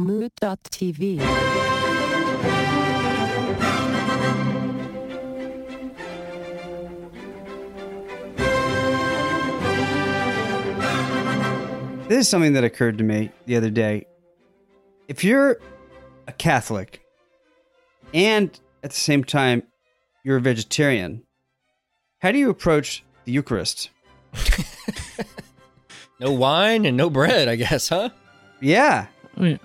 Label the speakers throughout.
Speaker 1: Moot.tv.
Speaker 2: This is something that occurred to me the other day. If you're a Catholic and at the same time you're a vegetarian, how do you approach the Eucharist?
Speaker 3: No wine and no bread, I guess, huh?
Speaker 2: Yeah.
Speaker 4: Oh,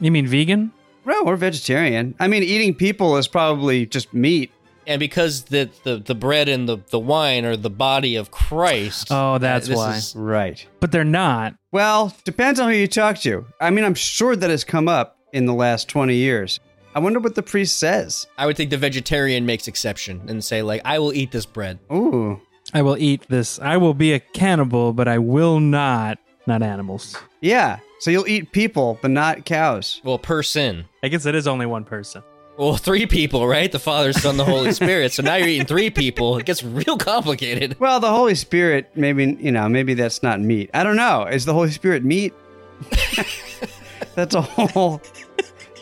Speaker 4: You mean vegan?
Speaker 2: Well, we're vegetarian. I mean, eating people is probably just meat.
Speaker 3: And because the, the, the bread and the, the wine are the body of Christ.
Speaker 4: Oh, that's uh,
Speaker 3: this
Speaker 4: why.
Speaker 3: is-
Speaker 2: Right.
Speaker 4: But they're not.
Speaker 2: Well, depends on who you talk to. I mean, I'm sure that has come up in the last 20 years. I wonder what the priest says.
Speaker 3: I would think the vegetarian makes exception and say, like, I will eat this bread.
Speaker 2: Ooh.
Speaker 4: I will eat this. I will be a cannibal, but I will not not animals.
Speaker 2: Yeah. So you'll eat people, but not cows.
Speaker 3: Well, per sin.
Speaker 4: I guess it is only one person.
Speaker 3: Well, three people, right? The Father, Son, the Holy Spirit. So now you're eating three people. It gets real complicated.
Speaker 2: Well, the Holy Spirit, maybe, you know, maybe that's not meat. I don't know. Is the Holy Spirit meat? that's a whole,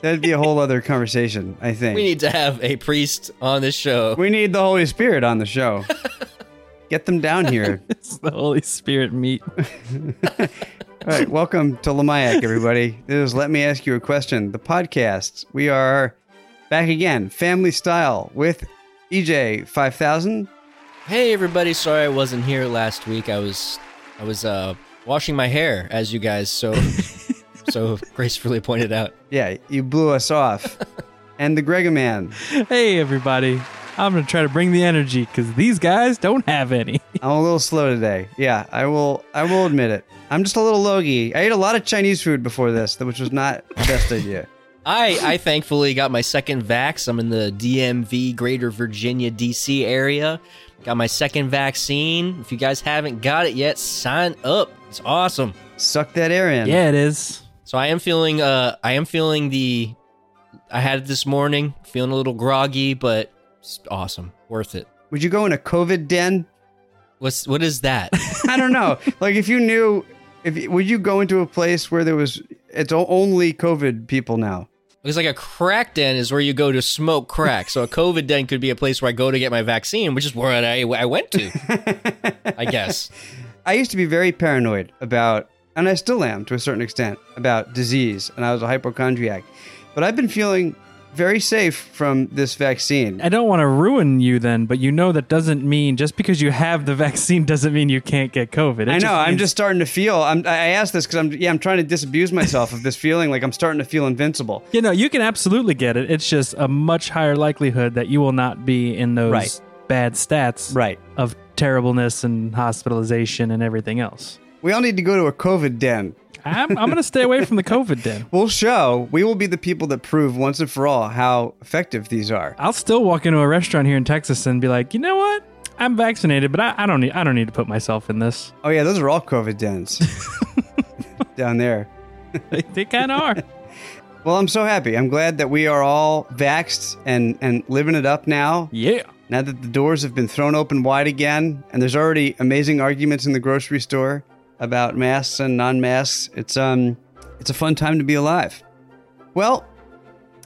Speaker 2: that'd be a whole other conversation, I think.
Speaker 3: We need to have a priest on this show.
Speaker 2: We need the Holy Spirit on the show. Get them down here.
Speaker 4: It's the Holy Spirit meat.
Speaker 2: All right, welcome to Lamayak, everybody. This is Let Me Ask You a Question, the podcast. We are back again, family style, with EJ 5000.
Speaker 3: Hey, everybody. Sorry I wasn't here last week. I was, I was uh, washing my hair, as you guys so, so gracefully pointed out.
Speaker 2: Yeah, you blew us off. and the Gregaman.
Speaker 4: Hey, everybody. I'm going to try to bring the energy because these guys don't have any.
Speaker 2: I'm a little slow today. Yeah, I will. I will admit it. I'm just a little logy. I ate a lot of Chinese food before this, which was not the best idea.
Speaker 3: I, I thankfully got my second vax. I'm in the DMV, Greater Virginia, DC area. Got my second vaccine. If you guys haven't got it yet, sign up. It's awesome.
Speaker 2: Suck that air in.
Speaker 4: Yeah, it is.
Speaker 3: So I am feeling uh I am feeling the I had it this morning, feeling a little groggy, but it's awesome. Worth it.
Speaker 2: Would you go in a COVID den?
Speaker 3: What's what is that?
Speaker 2: I don't know. like if you knew, if would you go into a place where there was it's only COVID people now?
Speaker 3: Because like a crack den is where you go to smoke crack. So a COVID den could be a place where I go to get my vaccine, which is where I, I went to. I guess.
Speaker 2: I used to be very paranoid about, and I still am to a certain extent, about disease, and I was a hypochondriac. But I've been feeling very safe from this vaccine.
Speaker 4: I don't want to ruin you then, but you know that doesn't mean just because you have the vaccine doesn't mean you can't get COVID. It
Speaker 2: I know. I'm
Speaker 4: means-
Speaker 2: just starting to feel. I'm, I asked this because I'm. Yeah, I'm trying to disabuse myself of this feeling. Like I'm starting to feel invincible.
Speaker 4: You know, you can absolutely get it. It's just a much higher likelihood that you will not be in those
Speaker 2: Right.
Speaker 4: bad stats
Speaker 2: Right.
Speaker 4: of terribleness and hospitalization and everything else.
Speaker 2: We all need to go to a COVID den.
Speaker 4: I'm, I'm going to stay away from the COVID den.
Speaker 2: We'll show. We will be the people that prove once and for all how effective these are.
Speaker 4: I'll still walk into a restaurant here in Texas and be like, you know what? I'm vaccinated, but I, I don't need I don't need to put myself in this.
Speaker 2: Oh yeah, those are all COVID dens down there.
Speaker 4: they they kind of are.
Speaker 2: Well, I'm so happy. I'm glad that we are all vaxxed and and living it up now.
Speaker 4: Yeah.
Speaker 2: Now that the doors have been thrown open wide again, and there's already amazing arguments in the grocery store about masks and non-masks, it's um, it's a fun time to be alive. Well,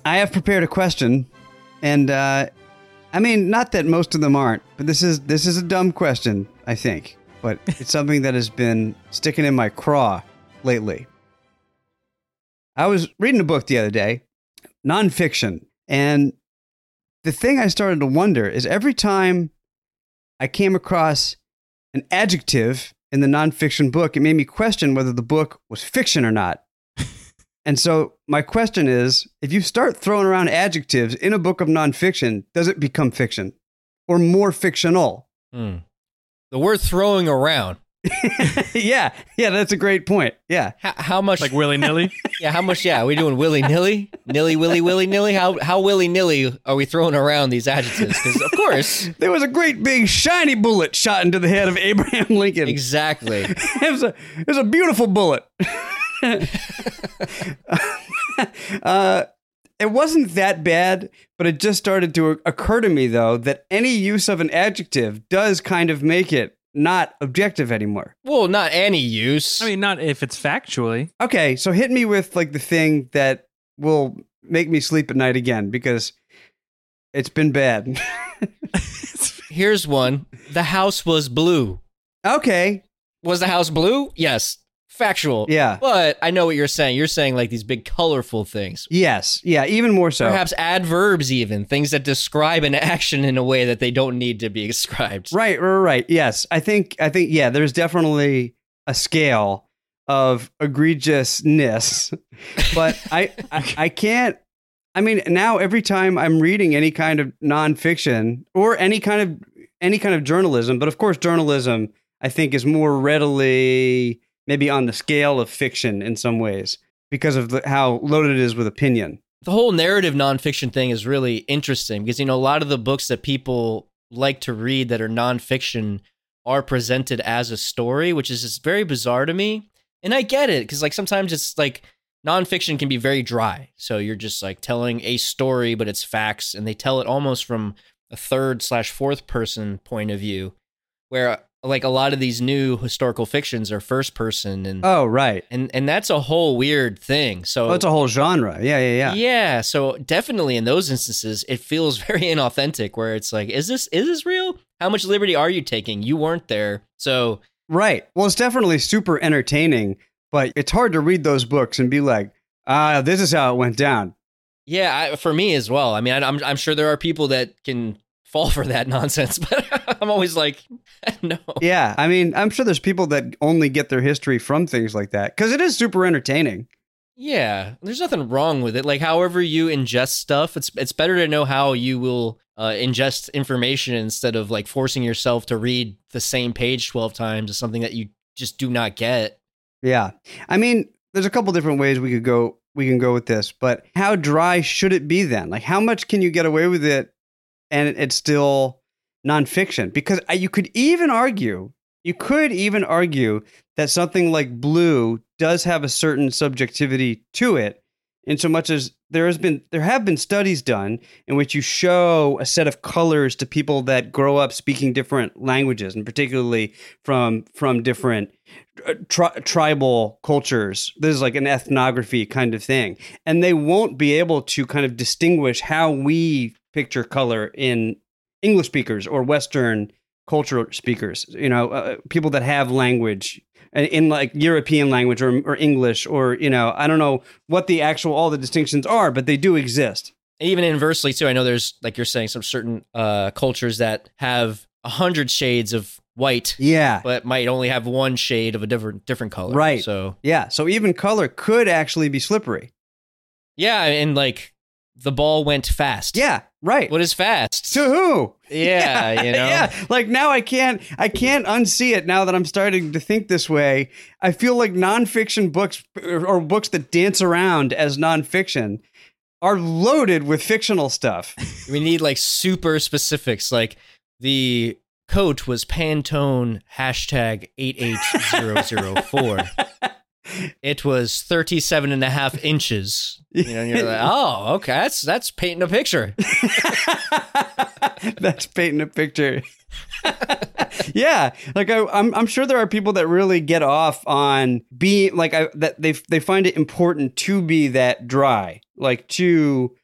Speaker 2: I have prepared a question, and uh, I mean, not that most of them aren't, but this is this is a dumb question, I think, but it's something that has been sticking in my craw lately. I was reading a book the other day, nonfiction, and the thing I started to wonder is every time I came across an adjective in the nonfiction book, it made me question whether the book was fiction or not. and so my question is if you start throwing around adjectives in a book of nonfiction, does it become fiction or more fictional?
Speaker 3: Hmm. The word throwing around.
Speaker 2: yeah, yeah, that's a great point. Yeah.
Speaker 3: How, how much?
Speaker 4: Like willy nilly.
Speaker 3: yeah, how much? Yeah, are we doing willy nilly, nilly willy willy nilly? How how willy nilly are we throwing around these adjectives? Because of course,
Speaker 2: There was a great big shiny bullet shot into the head of Abraham Lincoln.
Speaker 3: exactly.
Speaker 2: it was a it was a beautiful bullet. uh, it wasn't that bad, but it just started to occur to me though that any use of an adjective does kind of make it not objective anymore.
Speaker 3: Well, not any use.
Speaker 4: I mean, not if it's factually.
Speaker 2: Okay, so hit me with like the thing that will make me sleep at night again because it's been bad.
Speaker 3: here's one: the house was blue.
Speaker 2: okay,
Speaker 3: Was the house blue? Yes, factual.
Speaker 2: yeah,
Speaker 3: But I know what you're saying. You're saying like these big colorful things.
Speaker 2: yes, yeah, even more so.
Speaker 3: Perhaps adverbs, even things that describe an action in a way that they don't need to be described.
Speaker 2: Right, right, right. Yes, I think I think yeah. There's definitely a scale of egregiousness, but I, I I can't. I mean, now every time I'm reading any kind of nonfiction or any kind of any kind of journalism, but of course, journalism I think is more readily maybe on the scale of fiction in some ways because of the, how loaded it is with opinion.
Speaker 3: The whole narrative nonfiction thing is really interesting because you know a lot of the books that people like to read that are nonfiction are presented as a story, which is just very bizarre to me. And I get it because like sometimes it's like nonfiction can be very dry. So you're just like telling a story, but it's facts, and they tell it almost from a third slash fourth person point of view, where like a lot of these new historical fictions are first person and
Speaker 2: Oh, right.
Speaker 3: and and that's a whole weird thing. So
Speaker 2: Oh, it's a whole genre. Yeah, yeah, yeah.
Speaker 3: yeah, so definitely in those instances, it feels very inauthentic. Where it's like, is this is this real? How much liberty are you taking? You weren't there, so
Speaker 2: Right. Well, it's definitely super entertaining, but it's hard to read those books and be like, ah, this is how it went down.
Speaker 3: yeah, I, for me as well. I mean, I, I'm I'm sure there are people that can fall for that nonsense, but I'm always like, no.
Speaker 2: Yeah. I mean, I'm sure there's people that only get their history from things like that because it is super entertaining.
Speaker 3: Yeah, there's nothing wrong with it. Like, however you ingest stuff, it's it's better to know how you will uh, ingest information instead of like forcing yourself to read the same page twelve times of something that you just do not get.
Speaker 2: Yeah. I mean, there's a couple different ways we could go. We can go with this, but how dry should it be then? Like, how much can you get away with it, and it's still nonfiction? Because you could even argue, you could even argue that something like Blue does have a certain subjectivity to it, in so much as there has been there have been studies done in which you show a set of colors to people that grow up speaking different languages, and particularly from from different uh, tri- tribal cultures. This is like an ethnography kind of thing, and they won't be able to kind of distinguish how we picture color in English speakers or Western cultural speakers. You know, uh, people that have language in, in like European language or or English or you know, I don't know what the actual all the distinctions are, but they do exist.
Speaker 3: even inversely too i know there's like you're saying some certain uh cultures that have a hundred shades of white
Speaker 2: Yeah.
Speaker 3: but might only have one shade of a different different color
Speaker 2: Right.
Speaker 3: so
Speaker 2: Yeah, so even color could actually be slippery.
Speaker 3: yeah and like the ball went fast
Speaker 2: Yeah, right.
Speaker 3: what is fast
Speaker 2: to who?
Speaker 3: yeah, you know
Speaker 2: yeah. Like now I can't I can't unsee it now that I'm starting to think this way. I feel like nonfiction books or or books that dance around as nonfiction are loaded with fictional stuff.
Speaker 3: we need like super specifics like the coat was pantone hashtag 88004 it was 37 and a half inches you know you're like oh okay that's that's painting a picture
Speaker 2: That's painting a picture. yeah, like I, I'm, I'm sure there are people that really get off on being like I, that. They they find it important to be that dry, like to.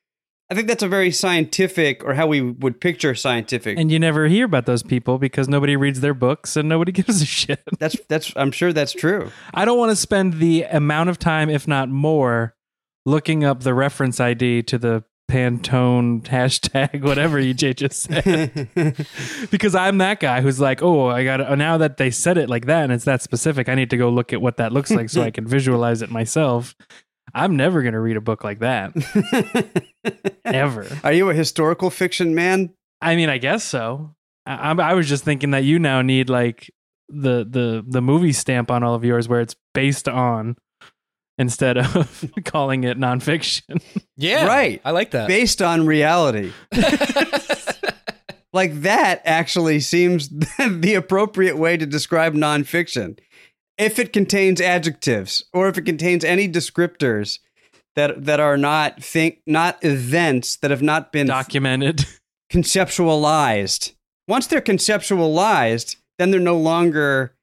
Speaker 2: I think that's a very scientific, or how we would picture scientific.
Speaker 4: And you never hear about those people because nobody reads their books and nobody gives a shit.
Speaker 2: that's that's. I'm sure that's true.
Speaker 4: I don't want to spend the amount of time, if not more, looking up the reference ID to the Pantone hashtag, whatever EJ just said. because I'm that guy who's like, oh, I got to, now that they said it like that and it's that specific, I need to go look at what that looks like so I can visualize it myself. I'm never going to read a book like that. Ever.
Speaker 2: Are you a historical fiction man?
Speaker 4: I mean, I guess so. I, I'm- I was just thinking that you now need like the the the movie stamp on all of yours, where it's based on instead of calling it nonfiction.
Speaker 3: yeah
Speaker 2: Right.
Speaker 3: i like that
Speaker 2: Based on reality. like that actually seems the appropriate way to describe nonfiction. If it contains adjectives or if it contains any descriptors that that are not think not events that have not been
Speaker 4: Documented.
Speaker 2: conceptualized. Once they're conceptualized, then they're no longer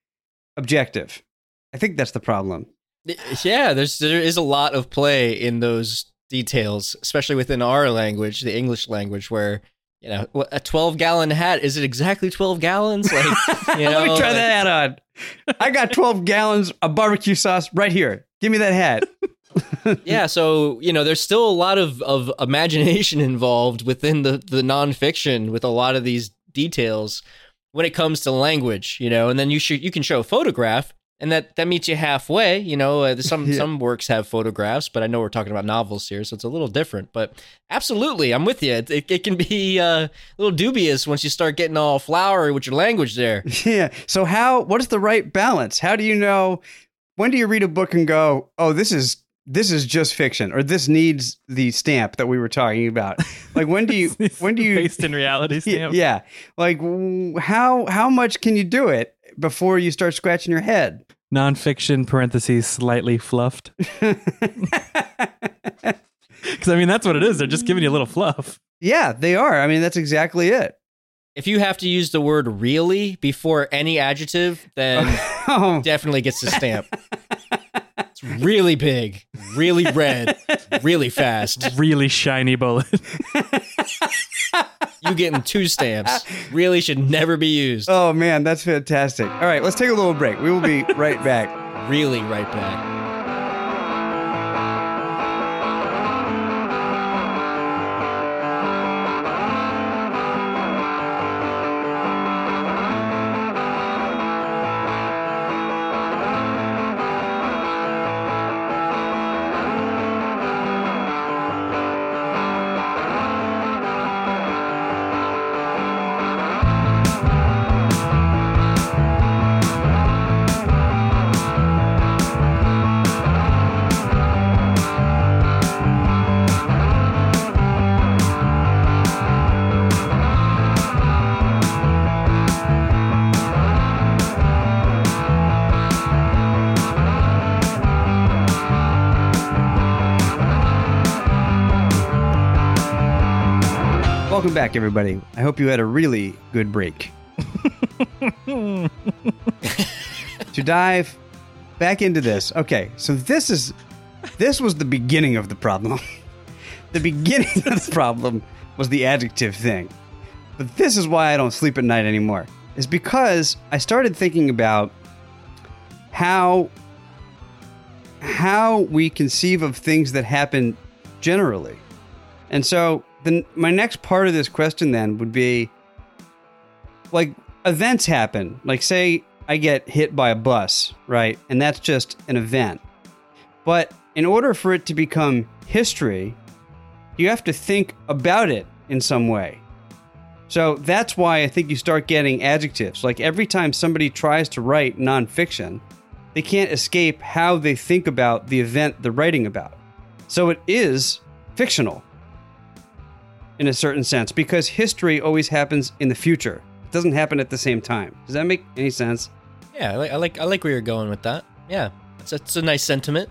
Speaker 2: objective. I think that's the problem.
Speaker 3: Yeah, there's there is a lot of play in those details, especially within our language, the English language, where you know a 12 gallon hat is it exactly 12 gallons? Like, you know,
Speaker 2: Let me try
Speaker 3: like-
Speaker 2: that hat on. I got 12 gallons of barbecue sauce right here. Give me that hat.
Speaker 3: yeah, so you know, there's still a lot of, of imagination involved within the the nonfiction with a lot of these details when it comes to language, you know, and then you should you can show a photograph. And that, that meets you halfway, you know. Uh, some
Speaker 2: Yeah.
Speaker 3: some works have photographs, but I know we're talking about novels here, so it's a little different. But absolutely, I'm with you. It, it, it can be uh, a little dubious once you start getting all flowery with your language there.
Speaker 2: Yeah. So how what is the right balance? How do you know when do you read a book and go, "Oh, this is this is just fiction," or "This needs the stamp that we were talking about"? Like when do you when do you
Speaker 4: based in reality
Speaker 2: Yeah,
Speaker 4: stamp?
Speaker 2: yeah. Like how how much can you do it before you start scratching your head?
Speaker 4: Nonfiction parentheses slightly fluffed. Because I mean that's what it is. They're just giving you a little fluff.
Speaker 2: yeah, they are. I mean, that's exactly it.
Speaker 3: If you have to use the word really before any adjective, then
Speaker 2: Oh,
Speaker 3: definitely gets the stamp. It's really big, really red, really fast.
Speaker 4: Really shiny bullet.
Speaker 3: You getting two stamps. Really should never be used.
Speaker 2: oh man, that's fantastic. All right, let's take a little break. We will be right back.
Speaker 3: Really right back.
Speaker 2: Welcome back, everybody. I hope you had a really good break. to dive back into this. Okay, so this is this was the beginning of the problem. the beginning of the problem was the adjective thing. But this is why I don't sleep at night anymore. Is because I started thinking about how how we conceive of things that happen generally. And so the my next part of this question then would be like events happen. Like say I get hit by a bus, right? And that's just an event. But in order for it to become history, you have to think about it in some way. So that's why I think you start getting adjectives. Like every time somebody tries to write nonfiction, they can't escape how they think about the event they're writing about. So it is fictional in a certain sense because history always happens in the future. It doesn't happen at the same time. Does that make any sense?
Speaker 3: Yeah, I like I like I like where you're going with that. Yeah. It's a, it's a nice sentiment.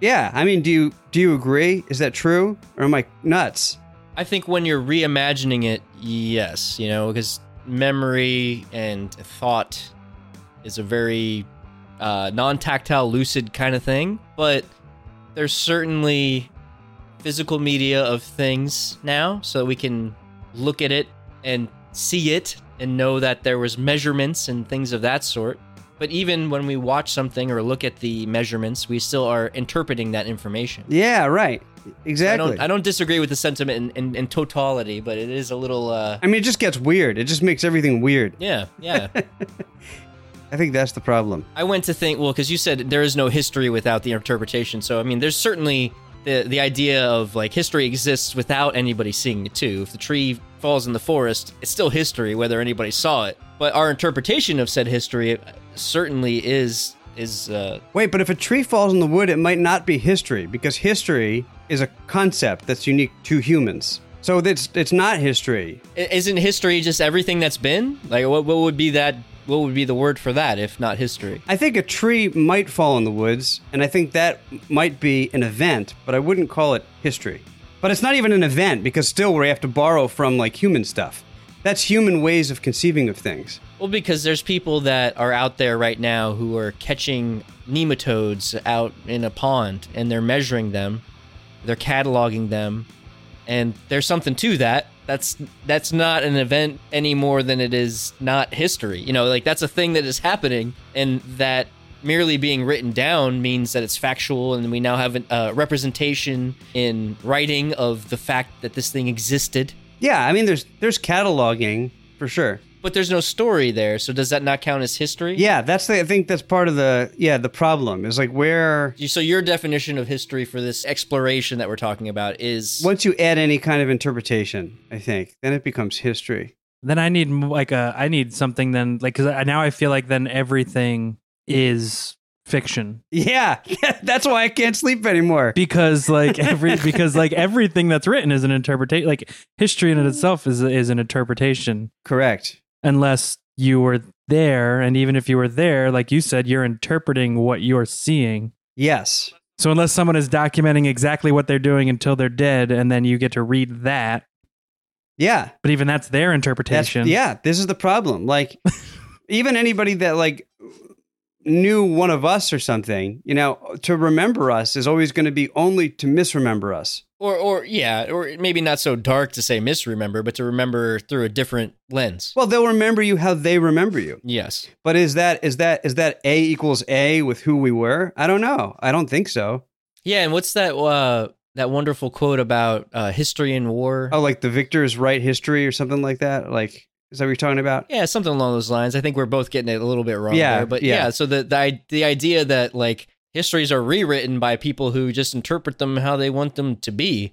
Speaker 2: Yeah, I mean, do you do you agree? Is that true, or am I nuts?
Speaker 3: I think when you're reimagining it, yes, you know, because memory and thought is a very uh, non-tactile, lucid kind of thing. But there's certainly physical media of things now, so we can look at it and see it and know that there was measurements and things of that sort. But even when we watch something or look at the measurements, we still are interpreting that information.
Speaker 2: Yeah, right.
Speaker 3: I
Speaker 2: Exactly.
Speaker 3: don't, I don't disagree with the sentiment in, in, in totality, but it is a little, uh,
Speaker 2: I mean, it just gets weird. It just makes everything weird.
Speaker 3: yeah, yeah.
Speaker 2: I think that's the problem.
Speaker 3: I went to think, well, because you said there is no history without the interpretation. So, I mean, there's certainly the, the idea of like history exists without anybody seeing it too. If the tree falls in the forest, it's still history whether anybody saw it. But our interpretation of said history certainly is is uh,
Speaker 2: Wait, but if a tree falls in the wood, it might not be history because history is a concept that's unique to humans. So it's it's not history.
Speaker 3: isn't history just everything that's been? Like, what what would be that? What would be the word for that if not history?
Speaker 2: I think a tree might fall in the woods, and I think that might be an event, but I wouldn't call it history. But it's not even an event because still we have to borrow from like human stuff. that's human ways of conceiving of things.
Speaker 3: Well, because there's people that are out there right now who are catching nematodes out in a pond and they're measuring them, they're cataloging them, and there's something to that. That's that's not an event any more than it is not history. You know, like that's a thing that is happening, and that merely being written down means that it's factual, and we now have a uh, representation in writing of the fact that this thing existed.
Speaker 2: Yeah, I mean, there's there's cataloging for sure.
Speaker 3: But there's no story there, so does that not count as history?
Speaker 2: Yeah, that's the I think that's part of the yeah the problem is like where
Speaker 3: You- So your definition of history for this exploration that we're talking about is
Speaker 2: once you add any kind of interpretation, I think then it becomes history.
Speaker 4: Then I need m- like a I need something then like because now I feel like then everything is fiction
Speaker 2: Yeah, that's why I can't sleep anymore.
Speaker 4: because like every because like everything that's written is an interpretation like history in it itself is is an interpretation
Speaker 2: Correct.
Speaker 4: Unless you were there and even if you were there like you said you're interpreting what you're seeing
Speaker 2: Yes.
Speaker 4: so unless someone is documenting exactly what they're doing until they're dead and then you get to read that
Speaker 2: Yeah.
Speaker 4: but even that's their
Speaker 2: That's,
Speaker 4: interpretation
Speaker 2: yeah. This is the problem. Like, even anybody that like knew one of us or something, you know, to remember us is always going to be only to misremember us.
Speaker 3: Or or yeah, or maybe not so dark to say misremember, but to remember through a different lens.
Speaker 2: Well, they'll remember you how they remember you.
Speaker 3: yes.
Speaker 2: But is that is that is that A equals A with who we were? I don't know. I don't think so.
Speaker 3: Yeah, and what's that uh that wonderful quote about uh history and war?
Speaker 2: Oh, like the victors write history or something like that. Like, is that what you're talking about?
Speaker 3: Yeah, something along those lines. I think we're both getting it a little bit wrong
Speaker 2: Yeah,
Speaker 3: there, but
Speaker 2: yeah.
Speaker 3: yeah, so the the the idea that like histories are rewritten by people who just interpret them how they want them to be.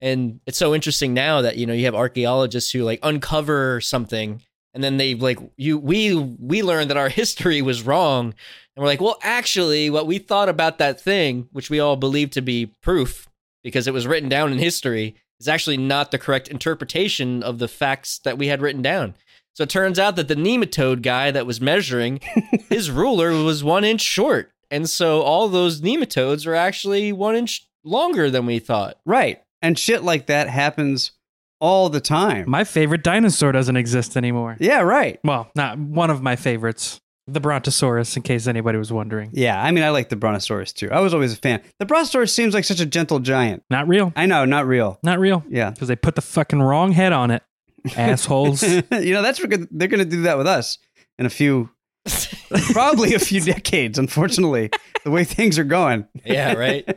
Speaker 3: And it's so interesting now that you know you have archaeologists who like uncover something and then they like you we we learned that our history was wrong and we're like, well, actually what we thought about that thing, which we all believe to be proof because it was written down in history, is actually not the correct interpretation of the facts that we had written down. So it turns out that the nematode guy that was measuring, his ruler was one inch short. And so all those nematodes are actually one inch longer than we thought.
Speaker 2: Right. And shit like that happens all the time.
Speaker 4: my favorite dinosaur doesn't exist anymore
Speaker 2: yeah, right.
Speaker 4: well not one of my favorites the brontosaurus in case anybody was wondering
Speaker 2: Yeah, I mean, I like the Brontosaurus too. I was always a fan. The Brontosaurus seems like such a gentle giant.
Speaker 4: not real
Speaker 2: I know, not real.
Speaker 4: not real
Speaker 2: Yeah.
Speaker 4: because they put the fucking wrong head on it assholes
Speaker 2: you know, that's what they're going to do that with us in a few, probably a few decades, unfortunately, the way things are going.
Speaker 3: Yeah, right?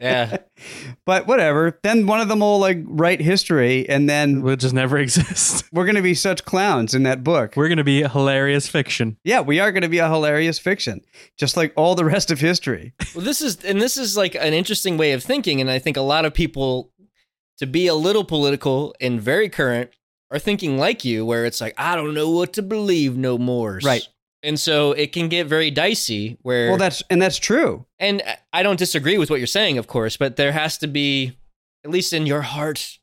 Speaker 3: Yeah.
Speaker 2: But whatever. Then one of them will like write history, and then
Speaker 4: we'll just never exist
Speaker 2: we're going to be such clowns in that book.
Speaker 4: we're gonna be hilarious fiction
Speaker 2: yeah, we are going to be a hilarious fiction, just like all the rest of history.
Speaker 3: Well, this is and this is like an interesting way of thinking, and I think a lot of people, to be a little political and very current, are thinking like you, where it's like I don't know what to believe no more.
Speaker 2: Right.
Speaker 3: And so it can get very dicey. Where
Speaker 2: Well, that's and that's true.
Speaker 3: and I don't disagree with what you're saying, of course, but there has to be, at least in your heart,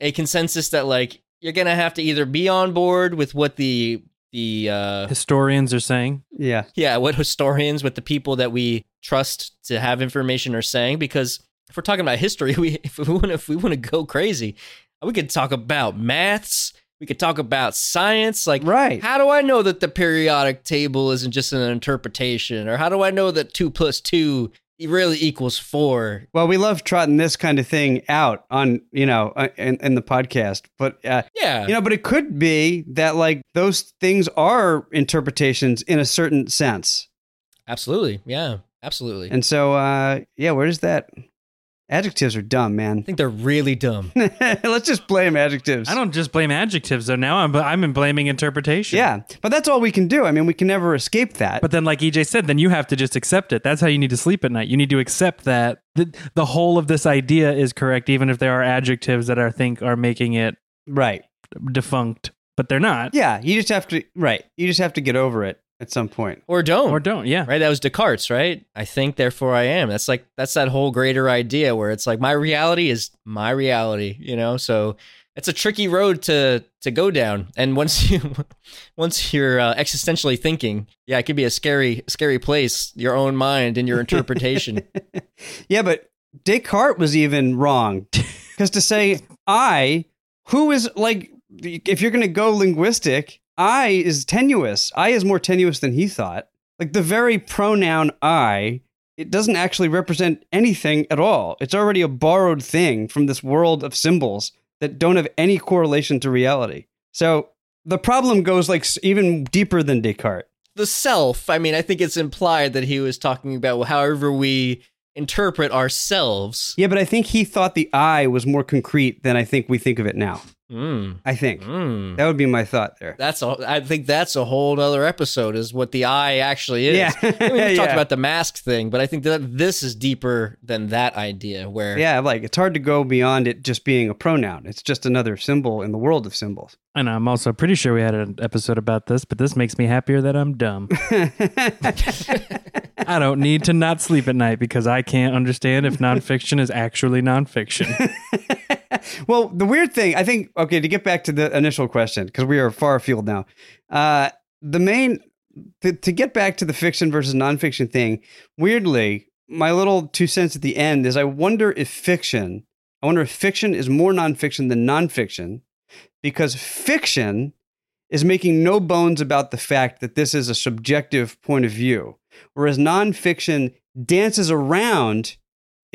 Speaker 3: a consensus that like you're gonna have to either be on board with what the the uh
Speaker 4: historians are saying
Speaker 2: Yeah.
Speaker 3: yeah, what historians, what the people that we trust to have information are saying. Because if we're talking about history, we if we want if we want to go crazy, we could talk about maths. We could talk about science. Like,
Speaker 2: Right.
Speaker 3: how do I know that the periodic table isn't just an interpretation, or how do I know that two plus two really equals four?
Speaker 2: Well, we love trotting this kind of thing out on, you know, uh, in, in the podcast. But, uh,
Speaker 3: Yeah,
Speaker 2: you know, but it could be that like those things are interpretations in a certain sense.
Speaker 3: absolutely. Yeah, absolutely.
Speaker 2: And so, uh, yeah, where does that? Adjectives are dumb, man.
Speaker 3: I think they're really dumb.
Speaker 2: Let's just blame adjectives.
Speaker 4: i don't just blame adjectives though now i'm i'm blaming interpretation
Speaker 2: Yeah, but that's all we can do. I mean, we can never escape that.
Speaker 4: But then, like EJ said, then you have to just accept it. That's how you need to sleep at night. You need to accept that the, the whole of this idea is correct, even if there are adjectives that I think are making it
Speaker 2: right.
Speaker 4: defunct, but they're not.
Speaker 2: Yeah, you just have to. Right. You just have to get over it at some point.
Speaker 3: Or don't.
Speaker 4: Or don't. Yeah.
Speaker 3: right that was descartes right i think therefore i am that's like that's that whole greater idea where it's like my reality is my reality you know so it's a tricky road to to go down and once you once you're uh, existentially thinking yeah it could be a scary scary place your own mind and your interpretation
Speaker 2: Yeah, but Descartes was even wrong because to say I, who is like if you're going to go linguistic, I is tenuous. I is more tenuous than he thought. Like the very pronoun I, it doesn't actually represent anything at all. It's already a borrowed thing from this world of symbols that don't have any correlation to reality. So the problem goes like even deeper than Descartes.
Speaker 3: The self, I mean, I think it's implied that he was talking about however we interpret ourselves.
Speaker 2: Yeah, but I think he thought the I was more concrete than I think we think of it now.
Speaker 3: Mm.
Speaker 2: I think
Speaker 3: Mm.
Speaker 2: that would be my thought there.
Speaker 3: That's a. I think that's a whole other episode. Is what the eye actually is.
Speaker 2: Yeah.
Speaker 3: I mean, we talked
Speaker 2: Yeah.
Speaker 3: about the mask thing, but I think that this is deeper than that idea. Where
Speaker 2: Yeah, like it's hard to go beyond it just being a pronoun. It's just another symbol in the world of symbols.
Speaker 4: And I'm also pretty sure we had an episode about this, but this makes me happier that I'm dumb. I don't need to not sleep at night because I can't understand if nonfiction is actually nonfiction.
Speaker 2: well, the weird thing, I think, okay, to get back to the initial question, because we are far afield now. Uh, the main, to, to get back to the fiction versus nonfiction thing, weirdly, my little two cents at the end is I wonder if fiction, I wonder if fiction is more nonfiction than nonfiction, because fiction is making no bones about the fact that this is a subjective point of view, whereas nonfiction dances around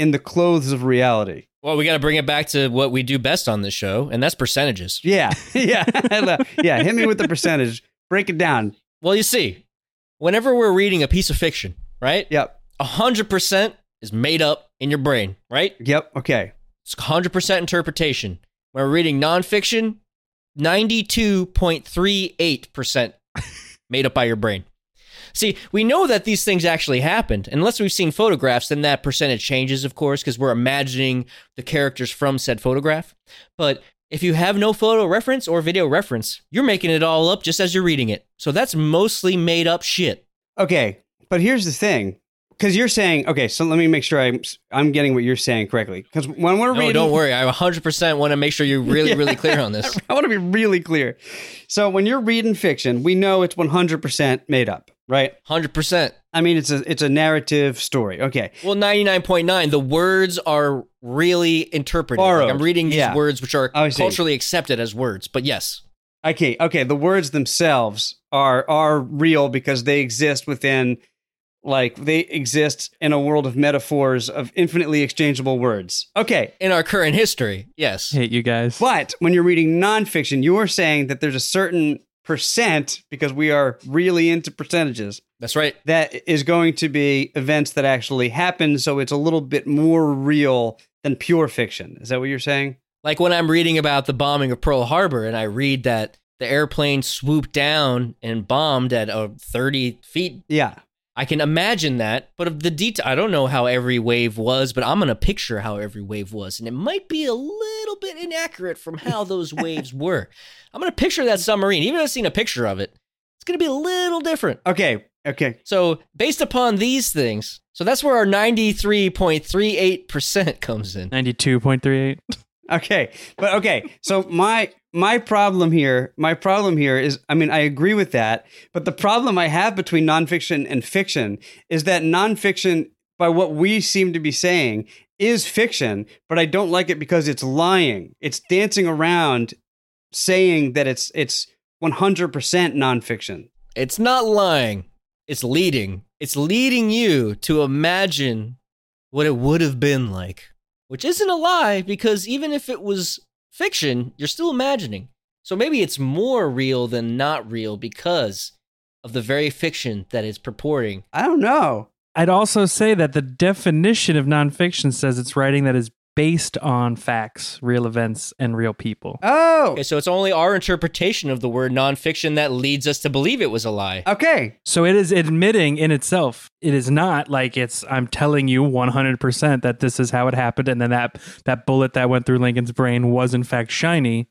Speaker 2: in the clothes of reality.
Speaker 3: well, we got to bring it back to what we do best on this show, and that's percentages.
Speaker 2: Yeah, yeah, yeah. Hit me with the percentage. Break it down.
Speaker 3: Well, you see, whenever we're reading a piece of fiction, right,
Speaker 2: Yep,
Speaker 3: hundred percent is made up in your brain, right?
Speaker 2: yep. Okay.
Speaker 3: It's 100% interpretation. When we're reading nonfiction, 92.38% made up by your brain. See, we know that these things actually happened. Unless we've seen photographs, then that percentage changes, of course, because we're imagining the characters from said photograph. But if you have no photo reference or video reference, you're making it all up just as you're reading it. So that's mostly made up shit.
Speaker 2: Okay, but here's the thing, because you're saying okay. So let me make sure I'm I'm getting what you're saying correctly. Because when we're
Speaker 3: No,
Speaker 2: reading,
Speaker 3: don't worry. I 100% want to make sure you're really, really clear on this.
Speaker 2: I want to be really clear. So when you're reading fiction, we know it's 100% made up, right?
Speaker 3: 100%.
Speaker 2: I mean, it's a it's a narrative story. Okay,
Speaker 3: Well, 99.9, the words are really interpreted. Like, I'm reading these
Speaker 2: Yeah.
Speaker 3: words which are culturally accepted as words, but yes.
Speaker 2: okay, okay. The words themselves are are real because they exist within, like they exist in a world of metaphors of infinitely exchangeable words. Okay,
Speaker 3: In our current history, yes.
Speaker 4: Hate you guys.
Speaker 2: But when you're reading nonfiction, you are saying that there's a certain percent, because we are really into percentages,
Speaker 3: That's right.
Speaker 2: that is going to be events that actually happen. So it's a little bit more real than pure fiction. Is that what you're saying?
Speaker 3: Like when I'm reading about the bombing of Pearl Harbor and I read that the airplane swooped down and bombed at a 30 feet,
Speaker 2: Yeah.
Speaker 3: I can imagine that. But of the detail, I don't know how every wave was, but I'm going to picture how every wave was. And it might be a little bit inaccurate from how those waves were. I'm going to picture that submarine. Even if I've seen a picture of it, it's going to be a little different.
Speaker 2: Okay. Okay.
Speaker 3: So, based upon these things, so that's where our 93.38% comes in.
Speaker 4: 92.38.
Speaker 2: Okay. But okay. So my my problem here, my problem here is I mean, I agree with that, but the problem I have between nonfiction and fiction is that nonfiction, by what we seem to be saying, is fiction, but I don't like it because it's lying. It's dancing around saying that it's it's 100% nonfiction.
Speaker 3: It's not lying, it's leading. It's leading you to imagine what it would have been like, which isn't a lie because even if it was fiction, you're still imagining. So maybe it's more real than not real because of the very fiction that it's purporting.
Speaker 2: I don't know.
Speaker 4: I'd also say that the definition of nonfiction says it's writing that is based on facts, real events, and real people.
Speaker 2: Oh.
Speaker 3: Okay, so it's only our interpretation of the word nonfiction that leads us to believe it was a lie.
Speaker 2: Okay.
Speaker 4: So it is admitting in itself. It is not like it's I'm telling you 100% that this is how it happened and then that that bullet that went through Lincoln's brain was in fact shiny.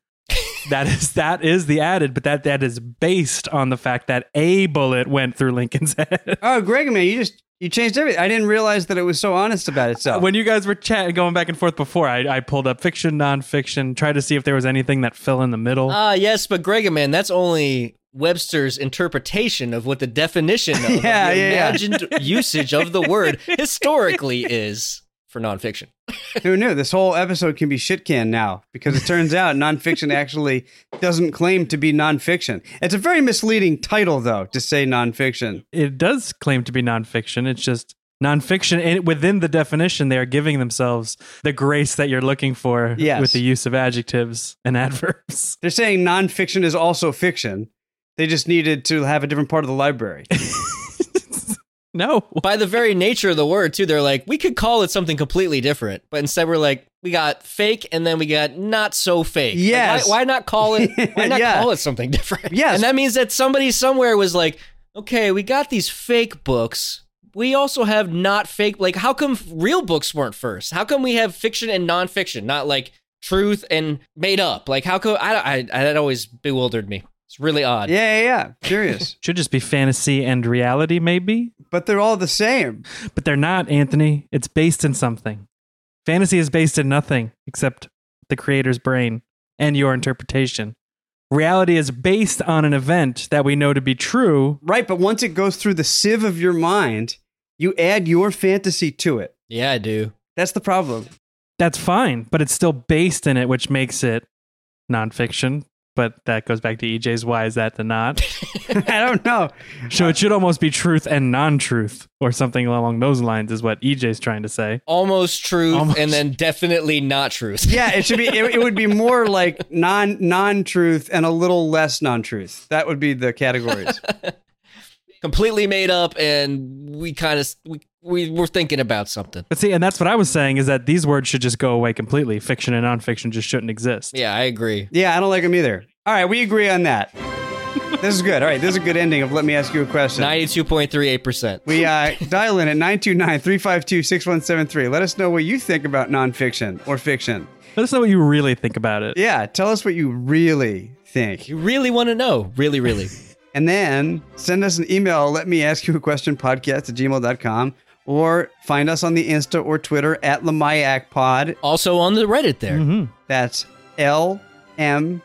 Speaker 4: That is that is the added, but that that is based on the fact that a bullet went through Lincoln's head.
Speaker 2: Oh, Greg, man, you just you changed everything. I didn't realize that it was so honest about itself.
Speaker 4: when you guys were chatting, going back and forth before, I, I pulled up fiction, nonfiction, tried to see if there was anything that fell in the middle.
Speaker 3: Ah, yes, but Gregaman, that's only Webster's interpretation of what the definition of, of
Speaker 2: Yeah,
Speaker 3: the
Speaker 2: yeah, yeah.
Speaker 3: imagined usage of the word historically is. For nonfiction.
Speaker 2: Who knew? This whole episode can be shit can now because it turns out nonfiction actually doesn't claim to be nonfiction. It's a very misleading title, though, to say nonfiction.
Speaker 4: It does claim to be nonfiction. It's just nonfiction. And within the definition, they are giving themselves the grace that you're looking for
Speaker 2: Yes.
Speaker 4: with the use of adjectives and adverbs.
Speaker 2: They're saying nonfiction is also fiction. They just needed to have a different part of the library.
Speaker 4: no.
Speaker 3: By the very nature of the word, too, they're like, we could call it something completely different. But instead, we're like, we got fake and then we got not so fake. Like, why, why not call it? Why not
Speaker 2: Yeah.
Speaker 3: call it something different?
Speaker 2: Yes.
Speaker 3: And that means that somebody somewhere was like, okay, we got these fake books. We also have not fake. Like, how come real books weren't first? How come we have fiction and nonfiction, not like truth and made up? Like, how come? I, I that always bewildered me. It's really odd.
Speaker 2: yeah, yeah, yeah. Curious.
Speaker 4: Should just be fantasy and reality, maybe.
Speaker 2: but they're all the same.
Speaker 4: But they're not, Anthony. It's based in something. Fantasy is based in nothing except the creator's brain and your interpretation. Reality is based on an event that we know to be true.
Speaker 2: Right, but once it goes through the sieve of your mind, you add your fantasy to it.
Speaker 3: Yeah, I do.
Speaker 2: That's the problem.
Speaker 4: That's fine, but it's still based in it, which makes it nonfiction. But that goes back to EJ's why is that the not?
Speaker 2: I don't know.
Speaker 4: So it should almost be truth and non truth, or something along those lines, is what EJ's trying to say.
Speaker 3: Almost truth,
Speaker 4: Almost.
Speaker 3: and then definitely not truth.
Speaker 2: Yeah, it should be. It, it would be more like non non truth and a little less non truth. That would be the categories.
Speaker 3: Completely made up, and we kind of we, we were thinking about something.
Speaker 4: But see, and that's what I was saying is that these words should just go away completely. Fiction and nonfiction just shouldn't exist.
Speaker 3: Yeah, I agree.
Speaker 2: Yeah, I don't like them either. All right, we agree on that. This is good. All right, this is a good ending of Let Me Ask You a Question.
Speaker 3: Ninety-two point three eight percent.
Speaker 2: We uh, dial in at 929 352 6173. Let us know what you think about nonfiction or fiction.
Speaker 4: Let us know what you really think about it.
Speaker 2: Yeah, tell us what you really think.
Speaker 3: You really want to know? Really, really?
Speaker 2: And then send us an email, let me ask you a question podcast at gmail.com, or find us on the Insta or Twitter at Lamayak Pod.
Speaker 3: also on the Reddit there.
Speaker 4: hmm
Speaker 2: That's L M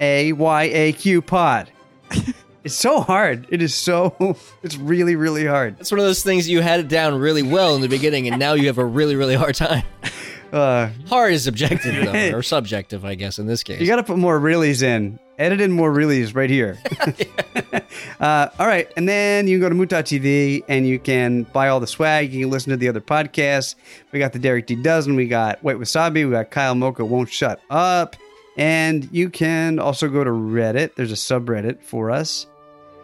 Speaker 2: A Y A Q Pod. it's so hard. It is so, it's really, really hard.
Speaker 3: It's one of those things you had it down really well in the beginning, and now you have a really, really hard time.
Speaker 2: Uh,
Speaker 3: Hard is subjective though, or subjective, I guess, in this case.
Speaker 2: you got to put more reallys in. Edit in more reallys right here. uh, all right. And then you can go to Muta moot.tv and you can buy all the swag. You can listen to the other podcasts. We got the Derek D. Dozen. We got White Wasabi. We got Kyle Mocha Won't Shut Up. And you can also go to Reddit. There's a subreddit for us.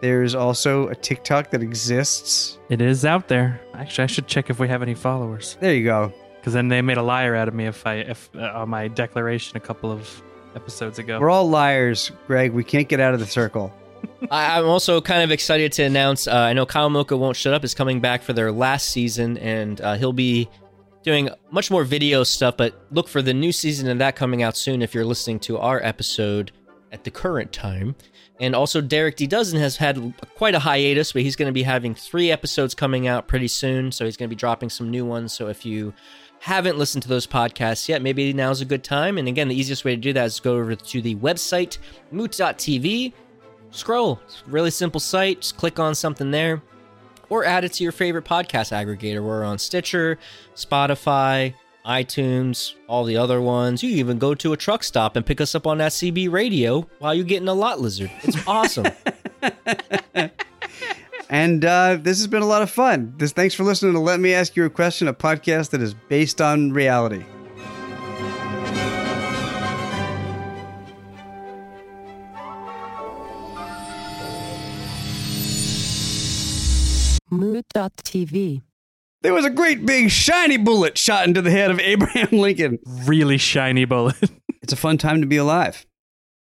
Speaker 2: There's also a TikTok that exists.
Speaker 4: It is out there. Actually, I should check if we have any followers,
Speaker 2: There you go.
Speaker 4: Because then they made a liar out of me if I if uh, on my declaration a couple of episodes ago.
Speaker 2: We're all liars, Greg. We can't get out of the circle.
Speaker 3: I, I'm also kind of excited to announce. Uh, I know Kyle Mocha won't shut up is coming back for their last season, and uh, he'll be doing much more video stuff. But look for the new season of that coming out soon. If you're listening to our episode at the current time, and also Derek D Dozen has had quite a hiatus, but he's going to be having three episodes coming out pretty soon. So he's going to be dropping some new ones. So if you haven't listened to those podcasts yet, maybe now's a good time. And again, the easiest way to do that is go over to the website moot.tv scroll. Really simple site. Just click on something there or add it to your favorite podcast aggregator. We're on Stitcher, Spotify, iTunes, all the other ones. You even go to a truck stop and pick us up on that CB radio while you're getting a lot lizard. It's awesome.
Speaker 2: And uh, this has been a lot of fun. This, thanks for listening to Let Me Ask You a Question, a podcast that is based on reality.
Speaker 1: Moot.tv.
Speaker 2: There was a great big shiny bullet shot into the head of Abraham Lincoln.
Speaker 4: really shiny bullet.
Speaker 2: It's a fun time to be alive.